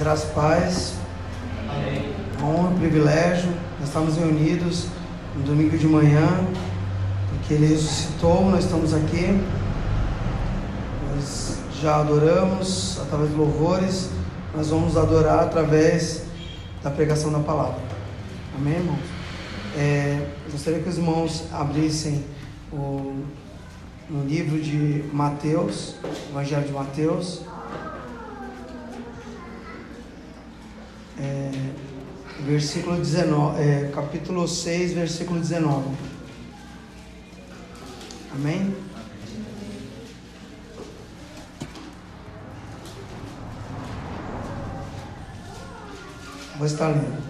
Graças e paz. Amém. Honra, privilégio. Nós estamos reunidos no domingo de manhã, porque Ele ressuscitou, nós estamos aqui. Nós já adoramos através de louvores, nós vamos adorar através da pregação da palavra. Amém, irmãos? É, gostaria que os irmãos abrissem o, no livro de Mateus, Evangelho de Mateus. É, versículo 19, é, capítulo 6, versículo 19. Amém? Vou estar lendo.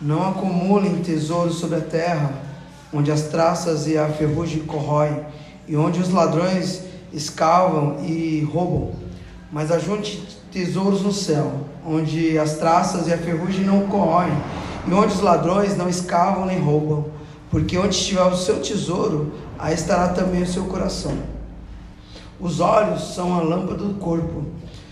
Não acumulem tesouros sobre a terra, onde as traças e a ferrugem corroem, e onde os ladrões escavam e roubam, mas ajunte tesouros no céu, onde as traças e a ferrugem não corroem, e onde os ladrões não escavam nem roubam, porque onde estiver o seu tesouro, aí estará também o seu coração. Os olhos são a lâmpada do corpo.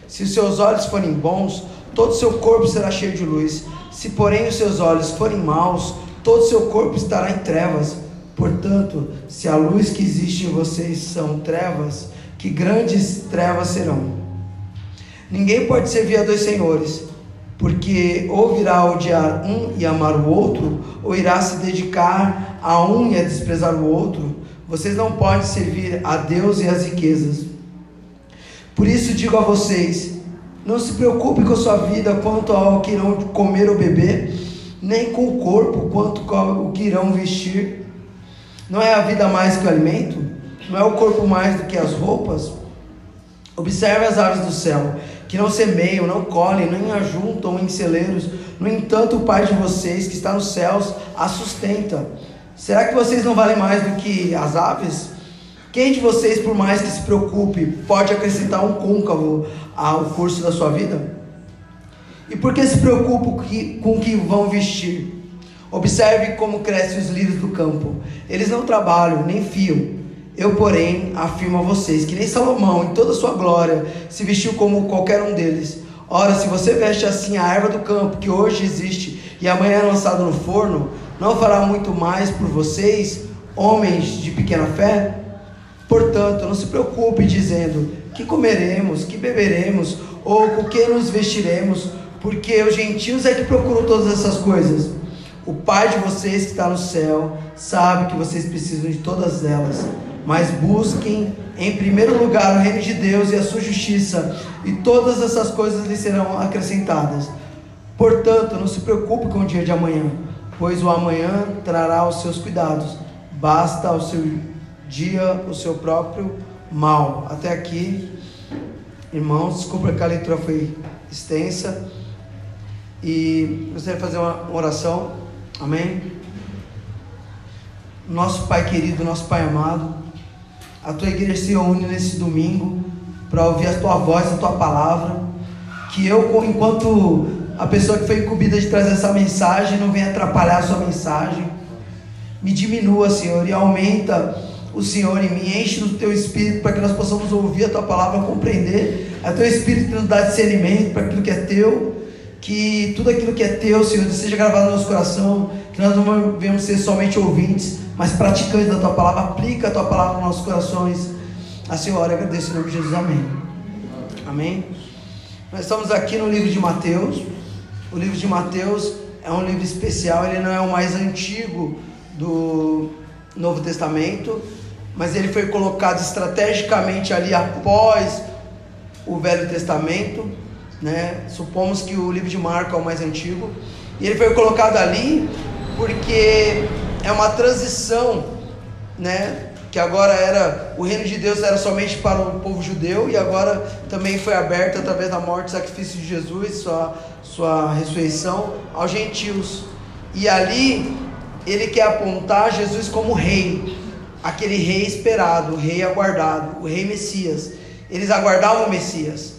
Se os seus olhos forem bons, todo o seu corpo será cheio de luz. Se, porém, os seus olhos forem maus, todo o seu corpo estará em trevas. Portanto, se a luz que existe em vocês são trevas, que grandes trevas serão. Ninguém pode servir a dois senhores, porque ou virá odiar um e amar o outro, ou irá se dedicar a um e a desprezar o outro. Vocês não podem servir a Deus e as riquezas. Por isso digo a vocês: não se preocupe com a sua vida quanto ao que irão comer ou beber, nem com o corpo quanto ao o que irão vestir. Não é a vida mais que o alimento? Não é o corpo mais do que as roupas? Observe as aves do céu, que não semeiam, não colhem, nem ajuntam em celeiros. No entanto, o Pai de vocês, que está nos céus, a sustenta. Será que vocês não valem mais do que as aves? Quem de vocês, por mais que se preocupe, pode acrescentar um côncavo ao curso da sua vida? E por que se preocupam com o que vão vestir? Observe como crescem os lírios do campo. Eles não trabalham, nem fiam. Eu, porém, afirmo a vocês que nem Salomão, em toda a sua glória, se vestiu como qualquer um deles. Ora, se você veste assim a erva do campo, que hoje existe e amanhã é lançada no forno, não fará muito mais por vocês, homens de pequena fé? Portanto, não se preocupe dizendo que comeremos, que beberemos, ou com que nos vestiremos, porque os gentios é que procuram todas essas coisas. O Pai de vocês que está no céu sabe que vocês precisam de todas elas. Mas busquem em primeiro lugar o reino de Deus e a sua justiça, e todas essas coisas lhe serão acrescentadas. Portanto, não se preocupe com o dia de amanhã, pois o amanhã trará os seus cuidados. Basta ao seu dia o seu próprio mal. Até aqui, irmãos, desculpa que a leitura foi extensa. E gostaria de fazer uma oração. Amém? Nosso Pai querido, nosso Pai amado, a tua igreja se reúne nesse domingo para ouvir a tua voz, a tua palavra. Que eu, enquanto a pessoa que foi incumbida de trazer essa mensagem, não venha atrapalhar a sua mensagem. Me diminua, Senhor, e aumenta o Senhor em mim, enche do teu espírito para que nós possamos ouvir a tua palavra, compreender. É teu espírito que nos dá discernimento para aquilo que é teu. Que tudo aquilo que é teu, Senhor, seja gravado no nosso coração. Nós não venhamos ser somente ouvintes, mas praticantes da tua palavra. Aplica a tua palavra nos nossos corações. A Senhora, agradeço em nome de Jesus. Amém. Amém. Nós estamos aqui no livro de Mateus. O livro de Mateus é um livro especial, ele não é o mais antigo do Novo Testamento, mas ele foi colocado estrategicamente ali após o Velho Testamento, né? Supomos que o livro de Marco é o mais antigo, e ele foi colocado ali porque é uma transição, né? Que agora era o reino de Deus era somente para o povo judeu e agora também foi aberto através da morte e sacrifício de Jesus, sua sua ressurreição aos gentios. E ali ele quer apontar Jesus como rei, aquele rei esperado, o rei aguardado, o rei Messias. Eles aguardavam o Messias.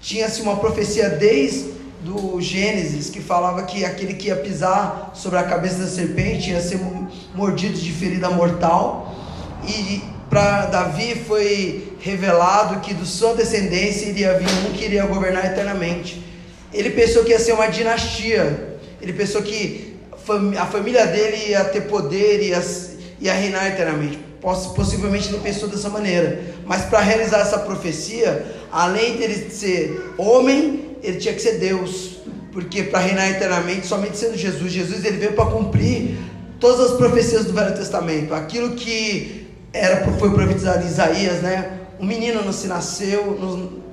Tinha-se uma profecia desde do Gênesis que falava que aquele que ia pisar sobre a cabeça da serpente ia ser mordido de ferida mortal e para Davi foi revelado que do sua descendência iria vir um que iria governar eternamente. Ele pensou que ia ser uma dinastia. Ele pensou que a família dele ia ter poder, ia, ia reinar eternamente. Possivelmente ele pensou dessa maneira. Mas para realizar essa profecia, além de ele ser homem, ele tinha que ser Deus. Porque para reinar eternamente, somente sendo Jesus. Jesus ele veio para cumprir todas as profecias do Velho Testamento. Aquilo que era foi profetizado em Isaías, né? Um menino nos se nasceu,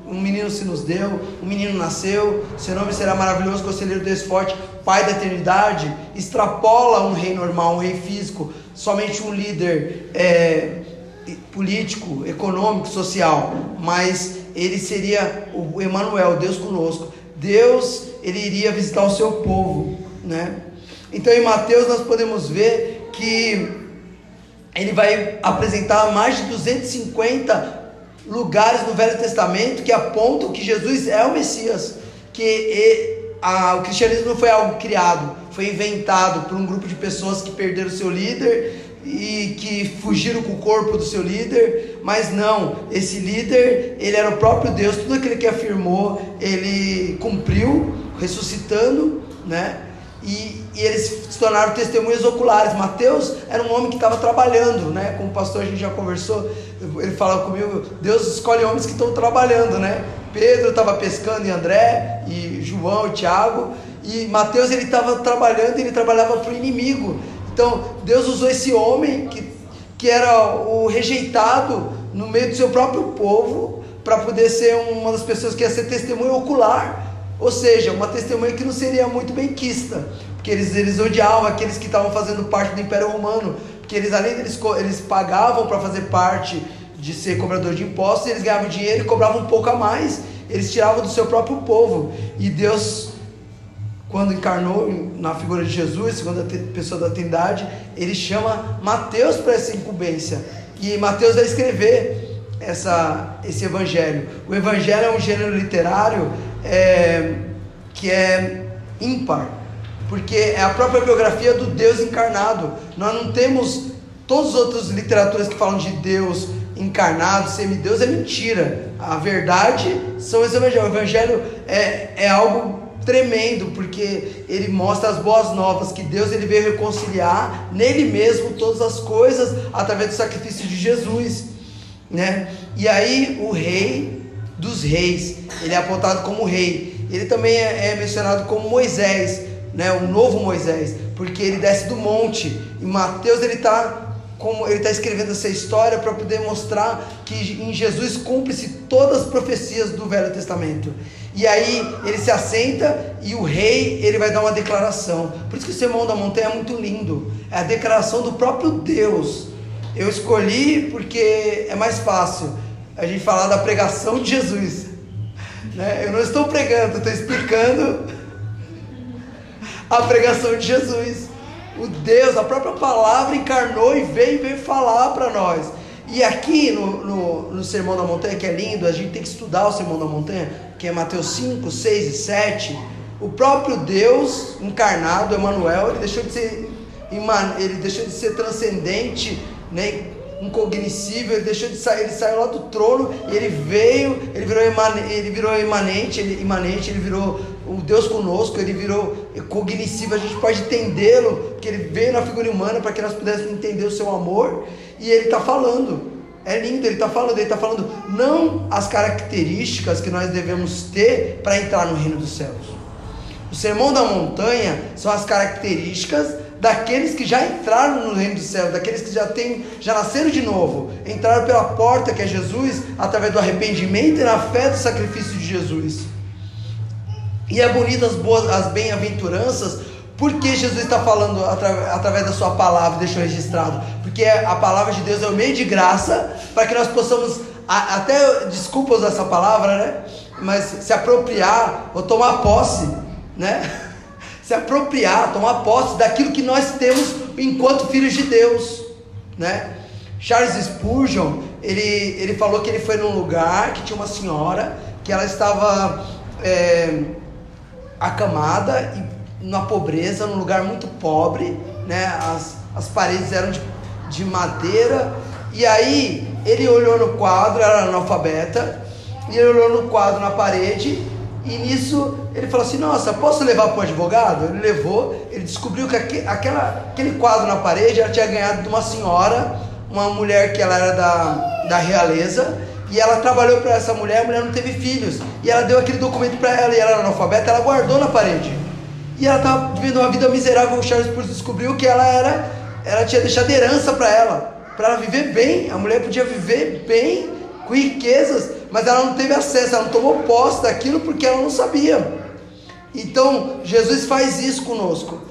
um menino se nos deu, um menino nasceu, seu nome será maravilhoso, conselheiro Deus forte, Pai da eternidade, extrapola um rei normal, um rei físico, somente um líder é, político, econômico, social, mas ele seria o Emanuel, Deus conosco. Deus, ele iria visitar o seu povo, né? Então em Mateus nós podemos ver que ele vai apresentar mais de 250 lugares no Velho Testamento que apontam que Jesus é o Messias, que a, o cristianismo não foi algo criado, foi inventado por um grupo de pessoas que perderam seu líder e que fugiram com o corpo do seu líder, mas não, esse líder, ele era o próprio Deus, tudo aquilo que afirmou, ele cumpriu, ressuscitando, né? E, e, eles se tornaram testemunhas oculares. Mateus era um homem que estava trabalhando, né? Como o pastor a gente já conversou, ele falava comigo, Deus escolhe homens que estão trabalhando, né? Pedro estava pescando e André, e João e Tiago, e Mateus ele estava trabalhando ele trabalhava para o inimigo. Então Deus usou esse homem que, que era o rejeitado no meio do seu próprio povo para poder ser uma das pessoas que ia ser testemunha ocular. Ou seja, uma testemunha que não seria muito bem quista, porque eles, eles odiavam aqueles que estavam fazendo parte do Império Romano, porque eles além deles eles pagavam para fazer parte de ser cobrador de impostos, eles ganhavam dinheiro e cobravam um pouco a mais. Eles tiravam do seu próprio povo. E Deus, quando encarnou na figura de Jesus, segundo a pessoa da Trindade, ele chama Mateus para essa incumbência. E Mateus vai escrever essa, esse evangelho. O evangelho é um gênero literário é, que é ímpar, porque é a própria biografia do Deus encarnado. Nós não temos todas as outras literaturas que falam de Deus encarnado, semideus, é mentira. A verdade são os evangelhos. O evangelho é, é algo tremendo, porque ele mostra as boas novas, que Deus ele veio reconciliar nele mesmo todas as coisas através do sacrifício de Jesus, né? E aí o rei dos reis, ele é apontado como rei. Ele também é, é mencionado como Moisés, né? O novo Moisés, porque ele desce do monte. E Mateus ele está como ele está escrevendo essa história para poder mostrar que em Jesus cumpre-se todas as profecias do Velho Testamento. E aí ele se assenta e o rei ele vai dar uma declaração. Por isso que o sermão da montanha é muito lindo. É a declaração do próprio Deus. Eu escolhi porque é mais fácil a gente falar da pregação de Jesus. Né? Eu não estou pregando, estou explicando a pregação de Jesus o Deus, a própria palavra encarnou e veio, veio falar para nós. E aqui no, no, no, Sermão da Montanha, que é lindo, a gente tem que estudar o Sermão da Montanha, que é Mateus 5, 6 e 7. O próprio Deus encarnado, Emmanuel, ele deixou de ser, ele deixou de ser transcendente, né, incognoscível, ele deixou de sair, ele saiu lá do trono e ele veio, ele virou, ele virou imanente, ele, imanente, ele virou o Deus conosco, ele virou cognoscível, a gente pode entendê-lo, porque ele veio na figura humana para que nós pudéssemos entender o seu amor, e ele está falando. É lindo, ele está falando, ele está falando não as características que nós devemos ter para entrar no reino dos céus. O sermão da montanha são as características daqueles que já entraram no reino dos céus, daqueles que já têm, já nasceram de novo, entraram pela porta que é Jesus, através do arrependimento e na fé do sacrifício de Jesus. E é bonito as boas, as bem-aventuranças, porque Jesus está falando atra, através da sua palavra, deixou registrado. Porque a palavra de Deus é o meio de graça para que nós possamos, até, desculpa usar essa palavra, né? Mas se apropriar ou tomar posse, né? Se apropriar, tomar posse daquilo que nós temos enquanto filhos de Deus, né? Charles Spurgeon, ele, ele falou que ele foi num lugar que tinha uma senhora que ela estava é, acamada e na pobreza, num lugar muito pobre, né? As, as paredes eram de, de madeira e aí ele olhou no quadro, era analfabeta, e ele olhou no quadro na parede, e nisso ele falou assim: Nossa, posso levar para o advogado? Ele levou, ele descobriu que aquela, aquele quadro na parede ela tinha ganhado de uma senhora, uma mulher que ela era da, da realeza, e ela trabalhou para essa mulher, a mulher não teve filhos, e ela deu aquele documento para ela, e ela era analfabeta, ela guardou na parede. E ela estava vivendo uma vida miserável, o Charles Spurgeon descobriu que ela era, ela tinha deixado herança para ela, para ela viver bem, a mulher podia viver bem, com riquezas, mas ela não teve acesso, ela não tomou posse daquilo porque ela não sabia. Então, Jesus faz isso conosco.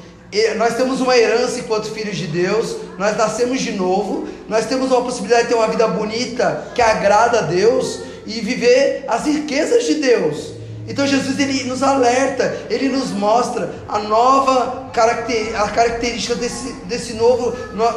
Nós temos uma herança enquanto filhos de Deus, nós nascemos de novo, nós temos uma possibilidade de ter uma vida bonita que agrada a Deus e viver as riquezas de Deus. Então Jesus ele nos alerta, ele nos mostra a nova a característica desse, desse novo,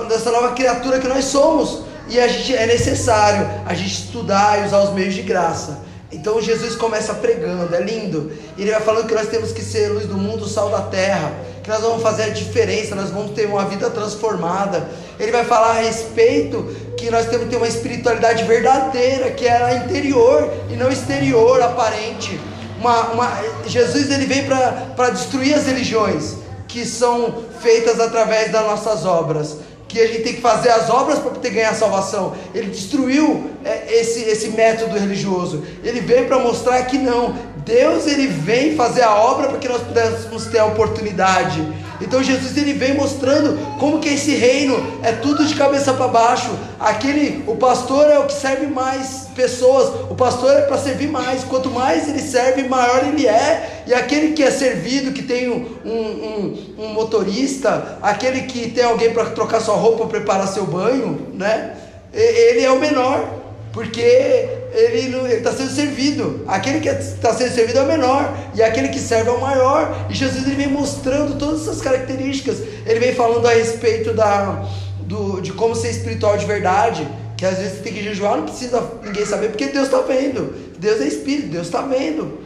dessa nova criatura que nós somos. E a gente é necessário a gente estudar e usar os meios de graça. Então Jesus começa pregando, é lindo. Ele vai falando que nós temos que ser luz do mundo, sal da terra, que nós vamos fazer a diferença, nós vamos ter uma vida transformada. Ele vai falar a respeito que nós temos que ter uma espiritualidade verdadeira, que é interior e não exterior, aparente. Uma, uma, Jesus ele vem para destruir as religiões que são feitas através das nossas obras que a gente tem que fazer as obras para poder ganhar a salvação. Ele destruiu é, esse, esse método religioso. Ele veio para mostrar que não. Deus ele vem fazer a obra para que nós pudéssemos ter a oportunidade. Então Jesus ele vem mostrando como que esse reino é tudo de cabeça para baixo. Aquele, o pastor é o que serve mais pessoas. O pastor é para servir mais. Quanto mais ele serve, maior ele é. E aquele que é servido, que tem um, um, um motorista, aquele que tem alguém para trocar sua roupa, preparar seu banho, né? Ele é o menor, porque ele está sendo servido. Aquele que está sendo servido é o menor, e aquele que serve é o maior. E Jesus ele vem mostrando todas essas características. Ele vem falando a respeito da, do, de como ser espiritual de verdade. Que às vezes você tem que jejuar, não precisa ninguém saber, porque Deus está vendo. Deus é espírito, Deus está vendo.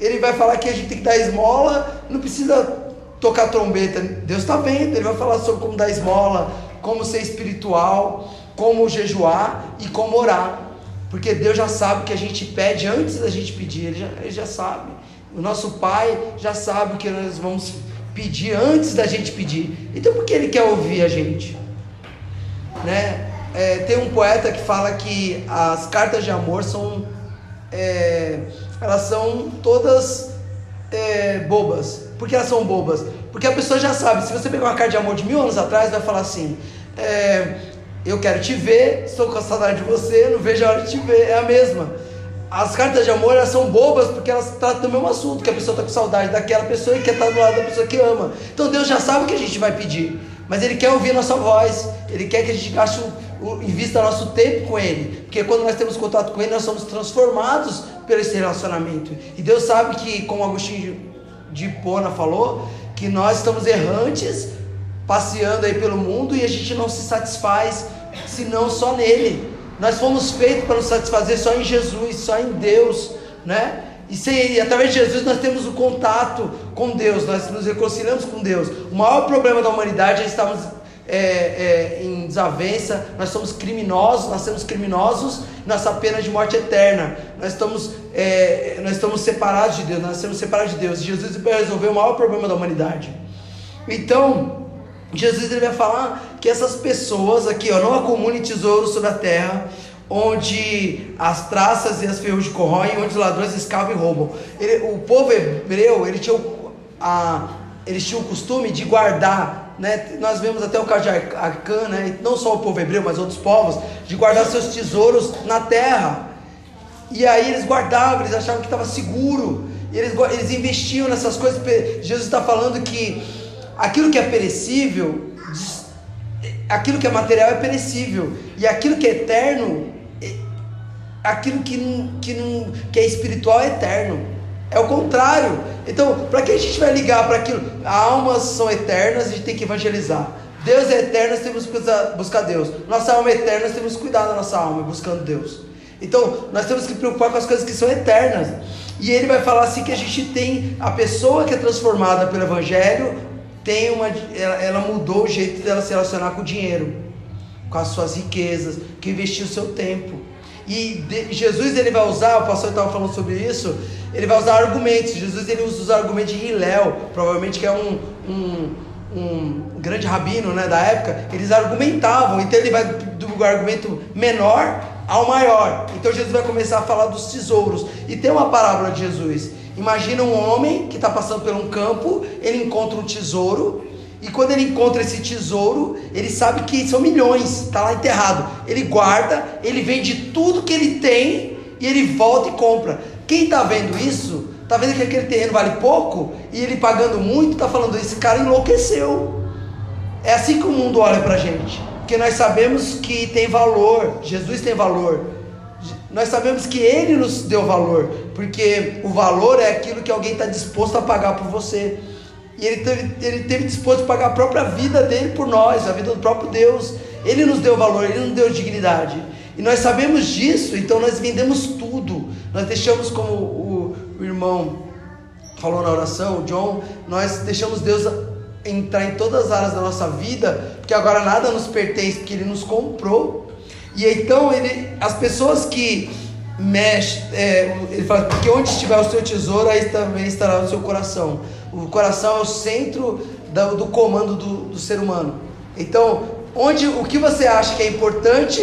Ele vai falar que a gente tem que dar esmola, não precisa tocar trombeta, Deus está vendo. Ele vai falar sobre como dar esmola, como ser espiritual, como jejuar e como orar. Porque Deus já sabe o que a gente pede antes da gente pedir, Ele já, ele já sabe. O nosso Pai já sabe o que nós vamos pedir antes da gente pedir. Então por que Ele quer ouvir a gente? Né? É, tem um poeta que fala que as cartas de amor são é, elas são todas é, bobas. Por que elas são bobas? Porque a pessoa já sabe. Se você pegar uma carta de amor de mil anos atrás, vai falar assim: é, eu quero te ver, estou com saudade de você, não vejo a hora de te ver. É a mesma. As cartas de amor elas são bobas porque elas tratam do mesmo assunto, que a pessoa está com saudade daquela pessoa e quer estar do lado da pessoa que ama. Então Deus já sabe o que a gente vai pedir, mas Ele quer ouvir a nossa voz, Ele quer que a gente gaste invista nosso tempo com Ele, porque quando nós temos contato com Ele, nós somos transformados pelo esse relacionamento. E Deus sabe que, como Agostinho de Hipona falou, que nós estamos errantes passeando aí pelo mundo e a gente não se satisfaz senão só nele. Nós fomos feitos para nos satisfazer só em Jesus, só em Deus, né? E, sem, e através de Jesus nós temos o contato com Deus, nós nos reconciliamos com Deus. O maior problema da humanidade é estarmos é, é, em desavença, nós somos criminosos, nós somos criminosos, nossa pena de morte eterna. Nós estamos, é, nós estamos separados de Deus, nós somos separados de Deus. Jesus vai resolver o maior problema da humanidade. Então, Jesus ele vai falar que essas pessoas aqui, ó, não acumulem tesouros sobre a terra, onde as traças e as ferrugem corroem, onde os ladrões escavam e roubam. Ele, o povo hebreu, ele tinha o, a, eles tinham o costume de guardar, né? Nós vemos até o caso de Acã, né? Não só o povo hebreu, mas outros povos, de guardar seus tesouros na terra. E aí eles guardavam, eles achavam que estava seguro. Eles, eles investiam nessas coisas. Jesus está falando que aquilo que é perecível, aquilo que é material é perecível, e aquilo que é eterno, é, aquilo que, não, que, não, que é espiritual é eterno. É o contrário. Então, para que a gente vai ligar para aquilo? Almas são eternas, a gente tem que evangelizar. Deus é eterno, nós temos que buscar Deus. Nossa alma é eterna, nós temos que cuidar da nossa alma, buscando Deus. Então, nós temos que preocupar com as coisas que são eternas. E ele vai falar assim que a gente tem a pessoa que é transformada pelo Evangelho, tem uma, ela, ela mudou o jeito dela se relacionar com o dinheiro. com as suas riquezas, que investiu o seu tempo. E de, Jesus ele vai usar, o pastor estava falando sobre isso, ele vai usar argumentos. Jesus ele usa os argumentos de Hillel, provavelmente que é um, um, um grande rabino né, da época. Eles argumentavam, então ele vai do argumento menor ao maior. Então Jesus vai começar a falar dos tesouros. E tem uma parábola de Jesus. Imagina um homem que está passando por um campo, ele encontra um tesouro e quando ele encontra esse tesouro, ele sabe que são milhões, está lá enterrado. Ele guarda, ele vende tudo que ele tem e ele volta e compra. Quem está vendo isso, está vendo que aquele terreno vale pouco e ele pagando muito, está falando: esse cara enlouqueceu. É assim que o mundo olha para gente, porque nós sabemos que tem valor, Jesus tem valor. Nós sabemos que Ele nos deu valor, porque o valor é aquilo que alguém está disposto a pagar por você. E ele teve, ele teve disposto a pagar a própria vida dele por nós, a vida do próprio Deus. Ele nos deu valor, ele nos deu dignidade. E nós sabemos disso, então nós vendemos tudo. Nós deixamos, como o, o irmão falou na oração, o John, nós deixamos Deus entrar em todas as áreas da nossa vida, porque agora nada nos pertence, porque Ele nos comprou. E então ele, as pessoas que mexem, é, ele fala, porque onde estiver o seu tesouro, aí também estará o seu coração. O coração é o centro do, do comando do, do, ser humano. Então, onde o que você acha que é importante,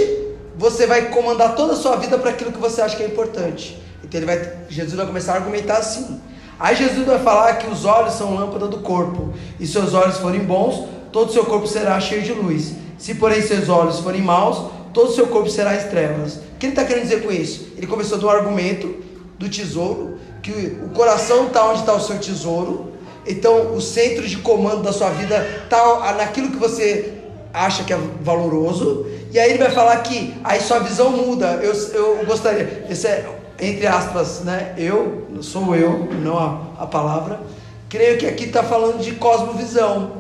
você vai comandar toda a sua vida para aquilo que você acha que é importante. Então ele vai, Jesus vai começar a argumentar assim. Aí Jesus vai falar que os olhos são lâmpada do corpo, e se seus olhos forem bons, todo o seu corpo será cheio de luz. Se porém seus olhos forem maus, todo o seu corpo será em trevas. O que ele está querendo dizer com isso? Ele começou do argumento do tesouro, que o coração está onde está o seu tesouro, então, o centro de comando da sua vida está naquilo que você acha que é valoroso. E aí ele vai falar que aí sua visão muda. Eu, eu gostaria, esse é entre aspas, né? Eu, sou eu, não a, a palavra. Creio que aqui está falando de cosmovisão.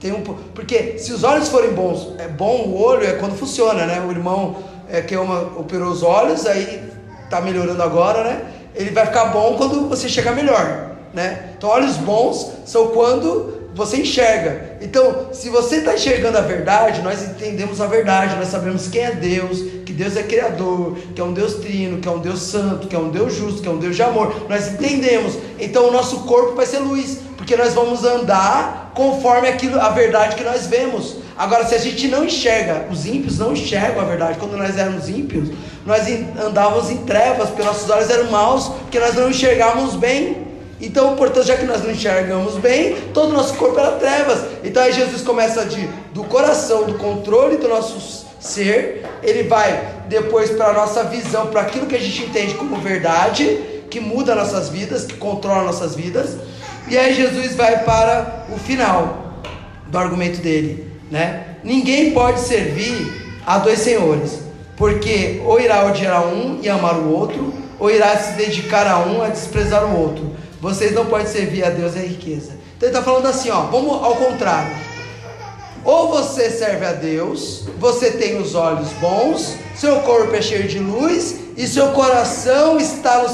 Tem um, porque se os olhos forem bons, é bom o olho é quando funciona, né? O irmão é, que uma, operou os olhos, aí está melhorando agora, né? Ele vai ficar bom quando você chegar melhor né? Então, olhos bons são quando você enxerga. Então, se você está enxergando a verdade, nós entendemos a verdade, nós sabemos quem é Deus, que Deus é Criador, que é um Deus trino, que é um Deus santo, que é um Deus justo, que é um Deus de amor. Nós entendemos. Então, o nosso corpo vai ser luz, porque nós vamos andar conforme aquilo, a verdade que nós vemos. Agora, se a gente não enxerga, os ímpios não enxergam a verdade. Quando nós éramos ímpios, nós andávamos em trevas, porque nossos olhos eram maus, porque nós não enxergávamos bem. Então, portanto, já que nós não enxergamos bem, todo o nosso corpo era trevas. Então aí Jesus começa de, do coração, do controle do nosso ser, ele vai depois para a nossa visão, para aquilo que a gente entende como verdade, que muda nossas vidas, que controla nossas vidas. E aí Jesus vai para o final do argumento dele, né? Ninguém pode servir a dois senhores, porque ou irá odiar um e amar o outro, ou irá se dedicar a um a desprezar o outro. Vocês não podem servir a Deus e a riqueza. Então ele está falando assim, ó, vamos ao contrário. Ou você serve a Deus, você tem os olhos bons, seu corpo é cheio de luz e seu coração está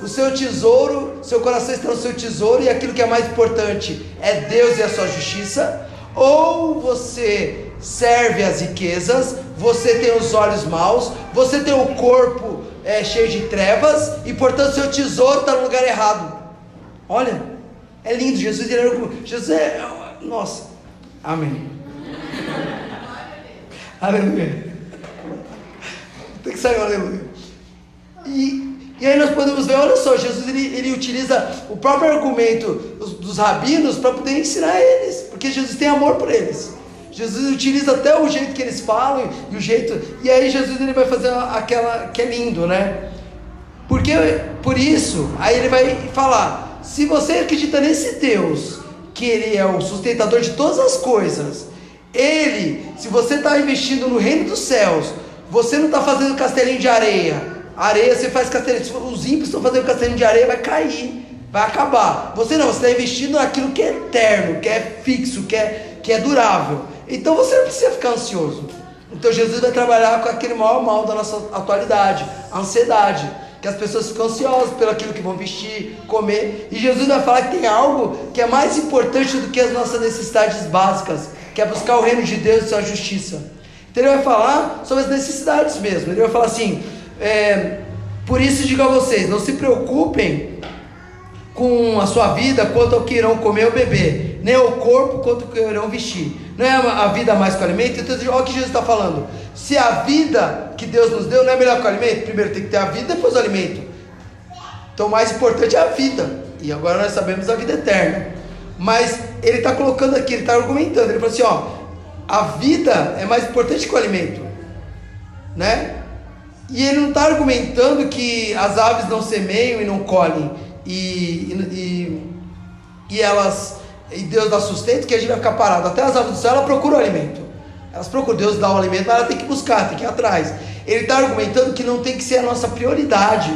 no seu tesouro, seu coração está no seu tesouro e aquilo que é mais importante é Deus e a sua justiça. Ou você serve as riquezas, você tem os olhos maus, você tem o corpo é, cheio de trevas e portanto seu tesouro está no lugar errado. Olha, é lindo. Jesus Jesus é. Nossa. Amém. Aleluia. Tem que sair um aleluia. E, e aí nós podemos ver, olha só, Jesus ele, ele utiliza o próprio argumento dos, dos rabinos para poder ensinar eles, porque Jesus tem amor por eles. Jesus utiliza até o jeito que eles falam e o jeito. E aí Jesus ele vai fazer aquela que é lindo, né? Porque por isso, aí ele vai falar: se você acredita nesse Deus, que Ele é o sustentador de todas as coisas, Ele, se você está investindo no reino dos céus, você não está fazendo castelinho de areia. Areia você faz castelinho. Os ímpios estão fazendo castelinho de areia, vai cair, vai acabar. Você não, você está investindo naquilo que é eterno, que é fixo, que é, que é durável. Então você não precisa ficar ansioso. Então Jesus vai trabalhar com aquele maior mal da nossa atualidade, a ansiedade que as pessoas ficam ansiosas pelo aquilo que vão vestir, comer. E Jesus vai falar que tem algo que é mais importante do que as nossas necessidades básicas, que é buscar o reino de Deus e sua justiça. Então ele vai falar sobre as necessidades mesmo. Ele vai falar assim: é, por isso digo a vocês, não se preocupem com a sua vida quanto ao que irão comer ou beber, nem ao corpo quanto ao que irão vestir. Não é a vida mais que o alimento? Então, olha o que Jesus está falando. Se a vida que Deus nos deu não é melhor que o alimento, primeiro tem que ter a vida, depois o alimento. Então, o mais importante é a vida. E agora nós sabemos a vida eterna. Mas ele está colocando aqui, ele está argumentando. Ele falou assim: ó, a vida é mais importante que o alimento, né? E ele não está argumentando que as aves não semeiam e não colhem e, e, e elas e Deus dá sustento que a gente vai ficar parado. Até as aves do céu ela procura o alimento. Elas procuram, Deus dá o alimento, mas ela tem que buscar, tem que ir atrás. Ele está argumentando que não tem que ser a nossa prioridade.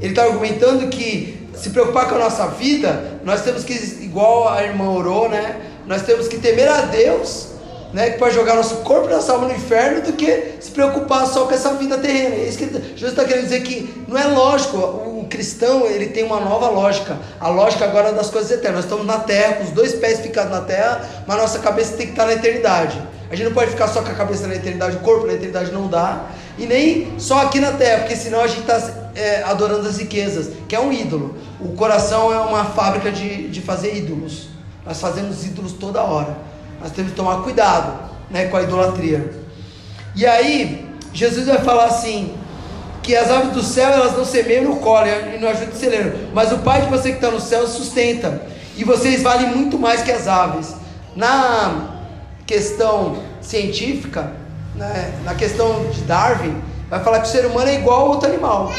Ele está argumentando que se preocupar com a nossa vida, nós temos que, igual a irmã orou, né? Nós temos que temer a Deus, né? Que pode jogar nosso corpo e nossa alma no inferno, do que se preocupar só com essa vida terrena. É isso que Jesus está querendo dizer que não é lógico. O cristão ele tem uma nova lógica. A lógica agora é das coisas eternas. Nós estamos na terra, com os dois pés ficados na terra, mas nossa cabeça tem que estar na eternidade. A gente não pode ficar só com a cabeça na eternidade, o corpo na eternidade não dá. E nem só aqui na terra, porque senão a gente está é, adorando as riquezas, que é um ídolo. O coração é uma fábrica de, de fazer ídolos. Nós fazemos ídolos toda hora. Nós temos que tomar cuidado né, com a idolatria. E aí, Jesus vai falar assim: que as aves do céu elas não semeiam no colhem e não ajudam o celeiro, mas o Pai de você que está no céu sustenta. E vocês valem muito mais que as aves. Na questão científica, né, na questão de Darwin, vai falar que o ser humano é igual ao outro animal.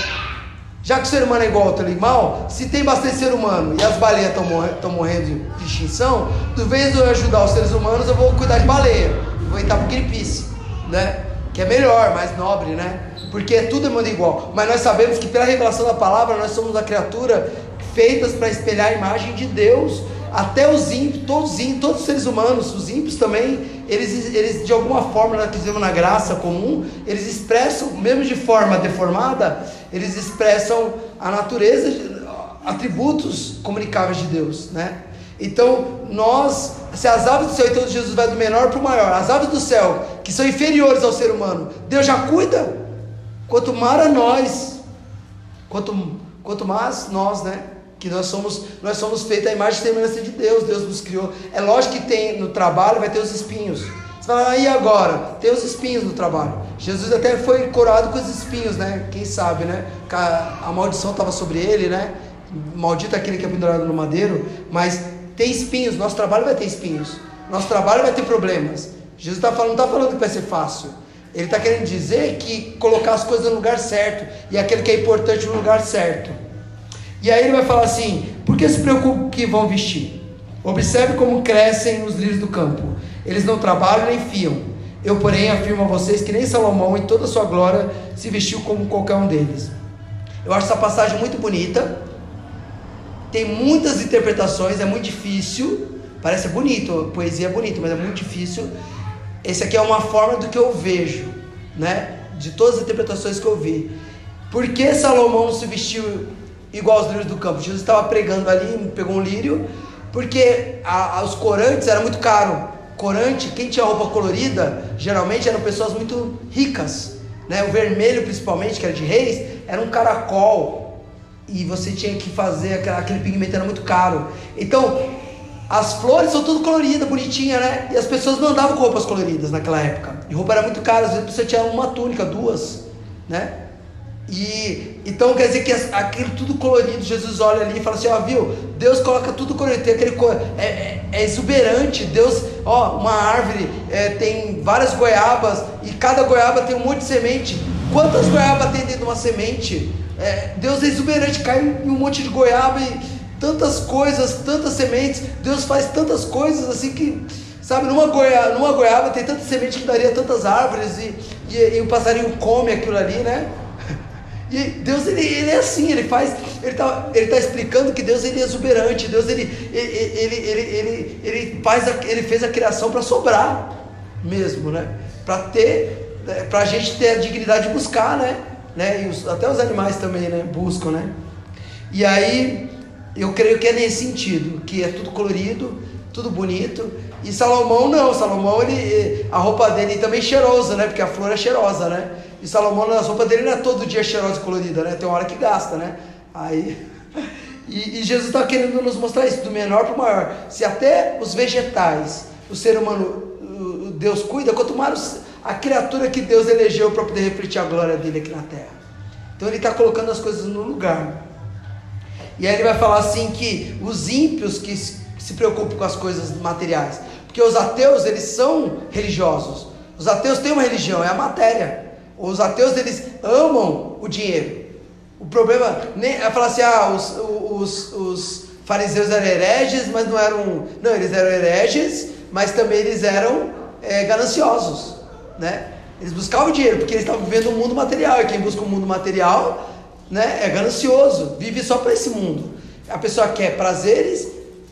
Já que o ser humano é igual ao outro animal, se tem bastante ser humano e as baleias estão morrendo de extinção, do vez de eu ajudar os seres humanos, eu vou cuidar de baleia, vou entrar para Greenpeace, né? Que é melhor, mais nobre, né? Porque tudo é igual. Mas nós sabemos que pela revelação da palavra, nós somos a criatura feitas para espelhar a imagem de Deus. Até os ímpios, todos os ímpios, todos os seres humanos, os ímpios também, eles, eles de alguma forma, nós fizemos na graça comum, eles expressam, mesmo de forma deformada, eles expressam a natureza, atributos comunicáveis de Deus, né? Então, nós, se as aves do céu, então Jesus vai do menor para o maior, as aves do céu, que são inferiores ao ser humano, Deus já cuida, quanto mais a nós, quanto, quanto mais nós, né? que nós somos, nós somos feitos à imagem e semelhança de Deus, Deus nos criou. É lógico que tem no trabalho vai ter os espinhos. Você fala, ah, e agora? Tem os espinhos no trabalho. Jesus até foi coroado com os espinhos, né? Quem sabe, né? A maldição estava sobre ele, né? Maldito aquele que é pendurado no madeiro, mas tem espinhos, nosso trabalho vai ter espinhos. Nosso trabalho vai ter problemas. Jesus tá falando, não está falando que vai ser fácil. Ele está querendo dizer que colocar as coisas no lugar certo e aquele que é importante no lugar certo. E aí ele vai falar assim: por que se preocupa que vão vestir? Observe como crescem os lírios do campo. Eles não trabalham nem fiam. Eu, porém, afirmo a vocês que nem Salomão, em toda a sua glória, se vestiu como qualquer um deles. Eu acho essa passagem muito bonita. Tem muitas interpretações, é muito difícil. Parece bonito, poesia é bonito, mas é muito difícil. Esse aqui é uma forma do que eu vejo, né? De todas as interpretações que eu vi. Por que Salomão se vestiu igual os lírios do campo. Jesus estava pregando ali, pegou um lírio, porque a, a, os corantes era muito caro. Corante, quem tinha roupa colorida, geralmente eram pessoas muito ricas. Né? O vermelho, principalmente, que era de reis, era um caracol. E você tinha que fazer aquele, aquele pigmento, era muito caro. Então, as flores são tudo coloridas, bonitinha, né? E as pessoas não andavam com roupas coloridas naquela época. E roupa era muito cara, às vezes você tinha uma túnica, duas, né? E então quer dizer que aquilo tudo colorido, Jesus olha ali e fala assim: ó, viu? Deus coloca tudo colorido, tem aquele é, é, é exuberante. Deus, ó, uma árvore é, tem várias goiabas e cada goiaba tem um monte de semente. Quantas goiabas tem dentro de uma semente? É, Deus é exuberante, cai um monte de goiaba e tantas coisas, tantas sementes. Deus faz tantas coisas assim que, sabe, numa goiaba, numa goiaba tem tanta semente que daria tantas árvores e, e, e o passarinho come aquilo ali, né? E Deus ele, ele é assim, ele faz, ele está ele tá explicando que Deus ele é exuberante, Deus ele, ele, ele, ele, ele, ele, faz a, ele fez a criação para sobrar mesmo, né? Para ter, né? para a gente ter a dignidade de buscar, né? né? E os, até os animais também, né? Buscam, né? E aí eu creio que é nesse sentido, que é tudo colorido, tudo bonito, E Salomão não, Salomão ele, a roupa dele também cheirosa, né? Porque a flor é cheirosa, né? E Salomão, a roupa dele não é todo dia cheirosa e colorida, né? Tem uma hora que gasta, né? Aí. E, e Jesus está querendo nos mostrar isso, do menor para o maior. Se até os vegetais, o ser humano, Deus cuida, quanto mais a criatura que Deus elegeu para poder refletir a glória dele aqui na terra. Então ele está colocando as coisas no lugar. E aí ele vai falar assim que os ímpios que se preocupam com as coisas materiais, porque os ateus eles são religiosos. Os ateus têm uma religião, é a matéria. Os ateus eles amam o dinheiro. O problema nem é falar assim, ah, os, os, os fariseus eram hereges, mas não eram, não, eles eram hereges, mas também eles eram é, gananciosos, né? Eles buscavam dinheiro porque eles estavam vivendo um mundo material e quem busca o um mundo material, né, é ganancioso, vive só para esse mundo. A pessoa quer prazeres,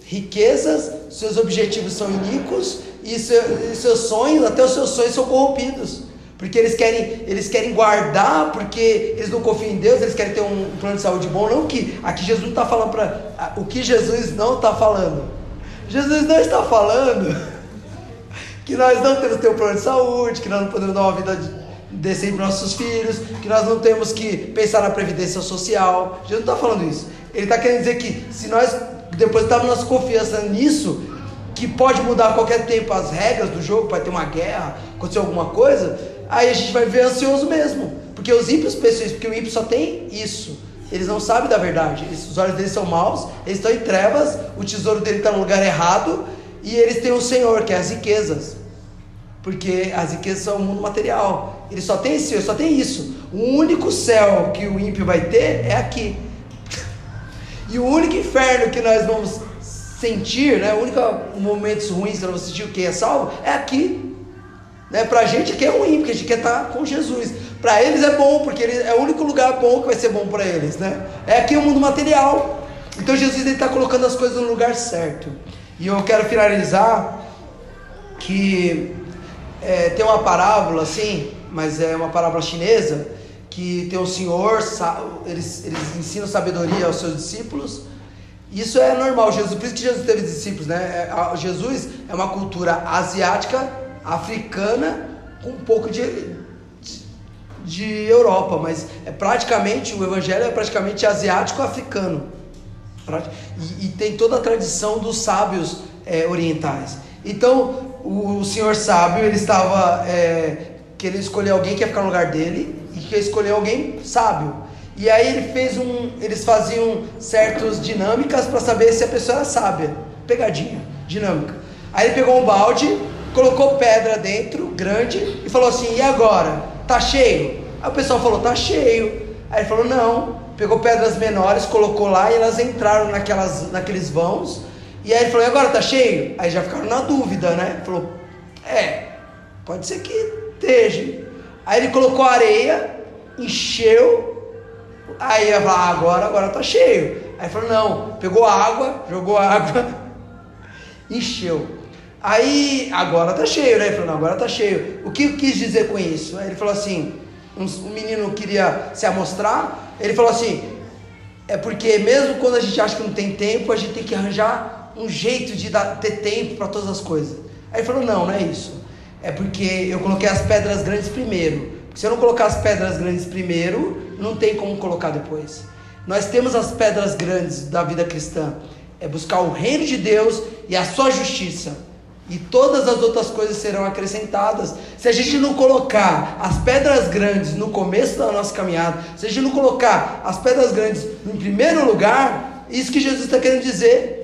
riquezas, seus objetivos são iníquos e, seu, e seus sonhos, até os seus sonhos são corrompidos. Porque eles querem, eles querem guardar, porque eles não confiam em Deus, eles querem ter um plano de saúde bom. Não que aqui Jesus está falando para. O que Jesus não está falando? Jesus não está falando que nós não temos que ter um plano de saúde, que nós não podemos dar uma vida decente para nossos filhos, que nós não temos que pensar na previdência social. Jesus não está falando isso. Ele está querendo dizer que se nós depositarmos nossa confiança nisso, que pode mudar a qualquer tempo as regras do jogo, pode ter uma guerra, acontecer alguma coisa, aí a gente vai ver ansioso mesmo. Porque os ímpios pensam isso, porque o ímpio só tem isso. Eles não sabem da verdade. Eles, os olhos deles são maus, eles estão em trevas, o tesouro dele está no lugar errado, e eles têm um Senhor, que é as riquezas. Porque as riquezas são o mundo material. Ele só tem isso, só tem isso. O único céu que o ímpio vai ter é aqui. E o único inferno que nós vamos sentir, né? O único momentos ruins que nós vamos sentir o que é salvo é aqui. Né? Para a gente aqui é ruim, porque a gente quer estar tá com Jesus. Para eles é bom, porque é o único lugar bom que vai ser bom para eles. Né? É aqui o mundo material. Então Jesus está colocando as coisas no lugar certo. E eu quero finalizar que é, tem uma parábola assim, mas é uma parábola chinesa, que tem um senhor, eles, eles ensinam sabedoria aos seus discípulos. Isso é normal, Jesus, por isso que Jesus teve discípulos, né? É, Jesus é uma cultura asiática africana com um pouco de, de, de Europa, mas é praticamente o evangelho é praticamente asiático-africano e, e, tem toda a tradição dos sábios é, orientais. Então o, o, senhor sábio ele estava é, querendo escolher alguém que ia ficar no lugar dele e que ia escolher alguém sábio. E aí ele fez um, eles faziam certas dinâmicas para saber se a pessoa era sábia, pegadinha, dinâmica. Aí ele pegou um balde colocou pedra dentro, grande, e falou assim: e agora? Tá cheio? Aí o pessoal falou: tá cheio. Aí ele falou: não. Pegou pedras menores, colocou lá e elas entraram naquelas, naqueles vãos. E aí ele falou: e agora tá cheio? Aí já ficaram na dúvida, né? Falou: é, pode ser que esteja. Aí ele colocou areia, encheu. Aí ele falou: ah, agora, agora tá cheio. Aí falou: não. Pegou água, jogou água, encheu. Aí, agora tá cheio, né? Ele falou, não, agora tá cheio. O que eu quis dizer com isso? Aí ele falou assim, um, um menino queria se amostrar, ele falou assim, é porque mesmo quando a gente acha que não tem tempo, a gente tem que arranjar um jeito de dar, ter tempo para todas as coisas. Aí ele falou, não, não é isso. É porque eu coloquei as pedras grandes primeiro. Porque se eu não colocar as pedras grandes primeiro, não tem como colocar depois. Nós temos as pedras grandes da vida cristã. É buscar o reino de Deus e a sua justiça e todas as outras coisas serão acrescentadas. Se a gente não colocar as pedras grandes no começo da nossa caminhada, se a gente não colocar as pedras grandes no primeiro lugar, isso que Jesus está querendo dizer.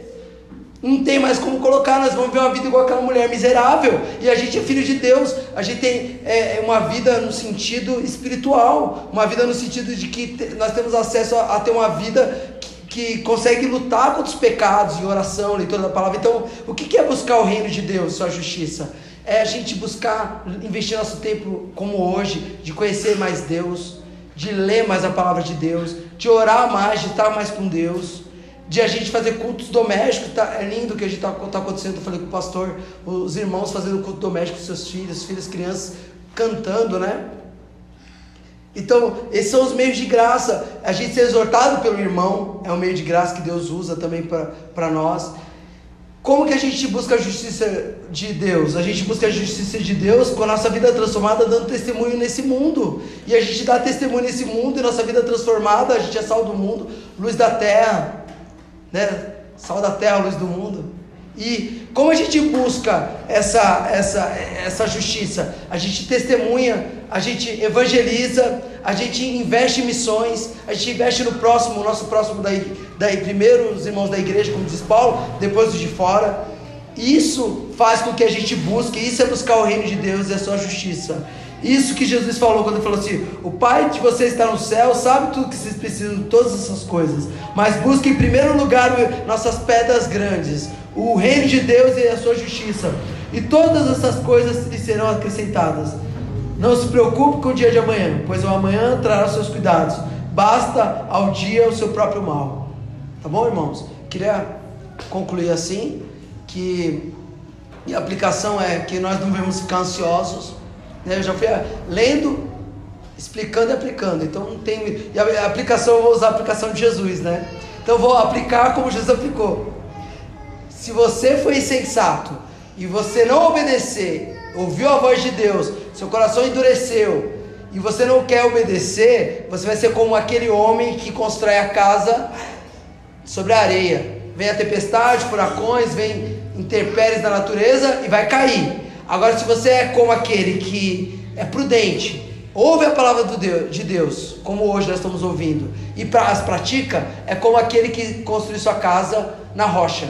Não tem mais como colocar, nós vamos ver uma vida igual aquela mulher miserável. E a gente é filho de Deus, a gente tem é, uma vida no sentido espiritual, uma vida no sentido de que nós temos acesso a, a ter uma vida que consegue lutar contra os pecados em oração, leitura da palavra. Então, o que é buscar o reino de Deus, sua justiça? É a gente buscar investir nosso tempo como hoje, de conhecer mais Deus, de ler mais a palavra de Deus, de orar mais, de estar mais com Deus, de a gente fazer cultos domésticos. Tá, é lindo o que a gente está tá acontecendo. Eu falei com o pastor, os irmãos fazendo culto doméstico com seus filhos, filhas, crianças, cantando, né? Então, esses são os meios de graça. A gente ser exortado pelo irmão é um meio de graça que Deus usa também para nós. Como que a gente busca a justiça de Deus? A gente busca a justiça de Deus com a nossa vida transformada, dando testemunho nesse mundo. E a gente dá testemunho nesse mundo e nossa vida transformada, a gente é sal do mundo, luz da terra, né? Sal da terra, luz do mundo. E como a gente busca essa, essa, essa justiça? A gente testemunha, a gente evangeliza, a gente investe em missões, a gente investe no próximo, o nosso próximo daí, daí primeiro os irmãos da igreja, como diz Paulo, depois os de fora. Isso faz com que a gente busque, isso é buscar o reino de Deus e a sua justiça. Isso que Jesus falou quando falou assim: O Pai de vocês está no céu, sabe tudo que vocês precisam, todas essas coisas. Mas busque em primeiro lugar nossas pedras grandes, o reino de Deus e a sua justiça. E todas essas coisas lhe serão acrescentadas. Não se preocupe com o dia de amanhã, pois o amanhã trará seus cuidados. Basta ao dia o seu próprio mal. Tá bom, irmãos? Queria concluir assim que a aplicação é que nós não devemos ficar ansiosos. Né? Eu já fui lendo, explicando e aplicando. Então não tem. E a aplicação eu vou usar a aplicação de Jesus, né? Então eu vou aplicar como Jesus aplicou. Se você foi insensato e você não obedecer, ouviu a voz de Deus, seu coração endureceu e você não quer obedecer, você vai ser como aquele homem que constrói a casa sobre a areia. Vem a tempestade, furacões, vem intempéries da natureza e vai cair. Agora, se você é como aquele que é prudente, ouve a palavra de Deus, como hoje nós estamos ouvindo, e as pratica, é como aquele que construiu sua casa na rocha.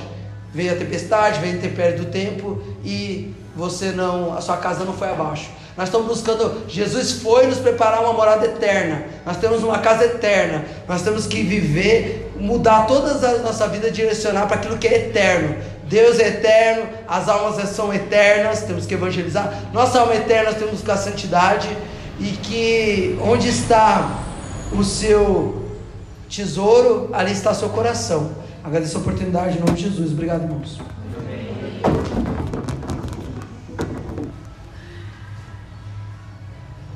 Veio a tempestade, veio a intempérie do tempo e você não, a sua casa não foi abaixo. Nós estamos buscando, Jesus foi nos preparar uma morada eterna. Nós temos uma casa eterna. Nós temos que viver, mudar toda a nossa vida, direcionar para aquilo que é eterno. Deus é eterno, as almas são eternas, temos que evangelizar. Nossa alma é eterna, temos que buscar santidade. E que onde está o seu tesouro, ali está o seu coração. Agradeço a oportunidade em nome de Jesus. Obrigado, irmãos.